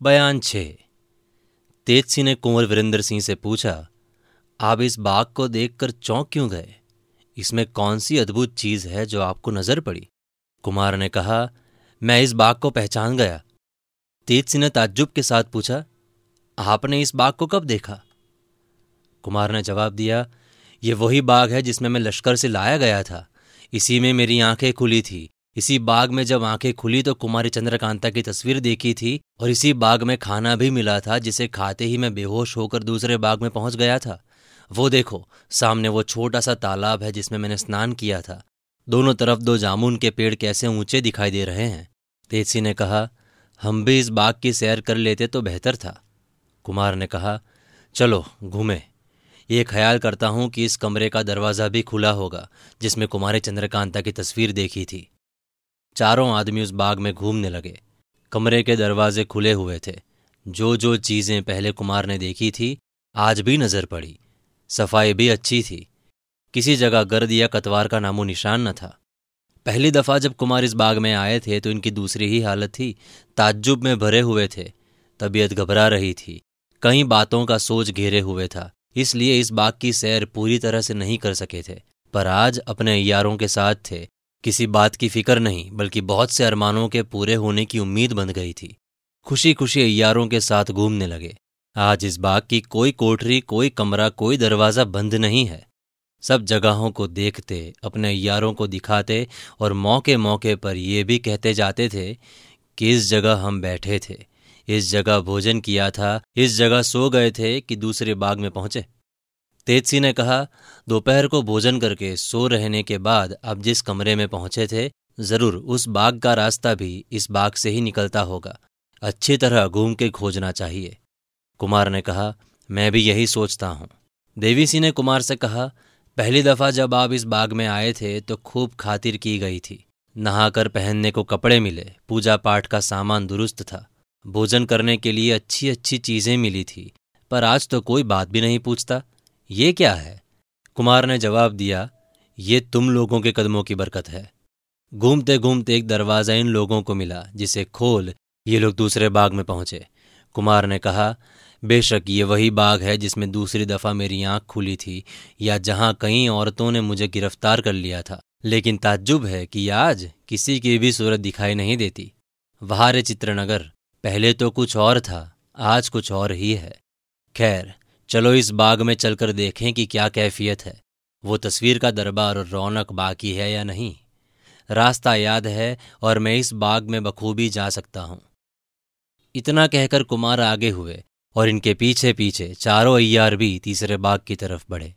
बयान छे। तेज सिंह ने कुंवर वीरेंद्र सिंह से पूछा, आप इस बाग को देखकर चौंक क्यों गए? इसमें कौन सी अद्भुत चीज़ है जो आपको नज़र पड़ी? कुमार ने कहा, मैं इस बाग को पहचान गया। तेज सिंह ने ताज्जुब के साथ पूछा, आपने इस बाग को कब देखा? कुमार ने जवाब दिया, ये वही बाग है जिसमें मैं लश्कर से लाया गया था। इसी में मेरी आँखें खुली थी। इसी बाग में जब आँखें खुली तो कुमारी चंद्रकांता की तस्वीर देखी थी और इसी बाग में खाना भी मिला था, जिसे खाते ही मैं बेहोश होकर दूसरे बाग में पहुँच गया था। वो देखो, सामने वो छोटा सा तालाब है जिसमें मैंने स्नान किया था। दोनों तरफ़ दो जामुन के पेड़ कैसे ऊँचे दिखाई दे रहे हैं? तेजसी ने कहा, हम भी इस बाग की सैर कर लेते तो बेहतर था। कुमार ने कहा, चलो, घूमे। ये ख्याल करता हूँ कि इस कमरे का दरवाज़ा भी खुला होगा, जिसमें कुमारी चंद्रकांता की तस्वीर देखी थी। चारों आदमी उस बाग में घूमने लगे। कमरे के दरवाजे खुले हुए थे। जो जो चीज़ें पहले कुमार ने देखी थी, आज भी नज़र पड़ी। सफ़ाई भी अच्छी थी। किसी जगह गर्द या कतवार का नामो निशान न था। पहली दफ़ा जब कुमार इस बाग में आए थे तो इनकी दूसरी ही हालत थी। ताज्जुब में भरे हुए थे। तबीयत घबरा रही थी। कई बातों का सोच घेरे हुए था। इसलिए इस बाग की सैर पूरी तरह से नहीं कर सके थे। पर आज अपने यारों के साथ थे। किसी बात की फ़िक्र नहीं, बल्कि बहुत से अरमानों के पूरे होने की उम्मीद बन गई थी। खुशी खुशी अयारों के साथ घूमने लगे। आज इस बाग की कोई कोठरी, कोई कमरा, कोई दरवाज़ा बंद नहीं है। सब जगहों को देखते, अपने यारों को दिखाते और मौके मौके पर ये भी कहते जाते थे कि इस जगह हम बैठे थे? इस जगह भोजन किया था? इस जगह सो गए थे कि दूसरे बाग में पहुँचे? तेजसी ने कहा, दोपहर को भोजन करके सो रहने के बाद आप जिस कमरे में पहुँचे थे, ज़रूर उस बाग का रास्ता भी इस बाग से ही निकलता होगा। अच्छी तरह घूम के खोजना चाहिए। कुमार ने कहा, मैं भी यही सोचता हूँ। देवी सिंह ने कुमार से कहा, पहली दफ़ा जब आप इस बाग में आए थे तो खूब खातिर की गई थी। नहाकर पहनने को कपड़े मिले पूजा पाठ का सामान दुरुस्त था। भोजन करने के लिए अच्छी अच्छी चीज़ें मिली थी, पर आज तो कोई बात भी नहीं पूछता। ये क्या है? कुमार ने जवाब दिया, ये तुम लोगों के कदमों की बरकत है। घूमते घूमते एक दरवाज़ा इन लोगों को मिला, जिसे खोल ये लोग दूसरे बाग में पहुँचे। कुमार ने कहा, बेशक ये वही बाग है जिसमें दूसरी दफ़ा मेरी आँख खुली थी, या जहाँ कई औरतों ने मुझे गिरफ़्तार कर लिया था। लेकिन ताज्जुब है कि आज किसी की भी सूरत दिखाई नहीं देती। वहारे चित्रनगर, पहले तो कुछ और था, आज कुछ और ही है। खैर चलो इस बाग में चलकर देखें कि क्या कैफियत है। वो तस्वीर का दरबार और रौनक बाकी है या नहीं? रास्ता याद है और मैं इस बाग में बखूबी जा सकता हूँ। इतना कहकर कुमार आगे हुए और इनके पीछे पीछे चारों अय्यार भी तीसरे बाग की तरफ़ बढ़े।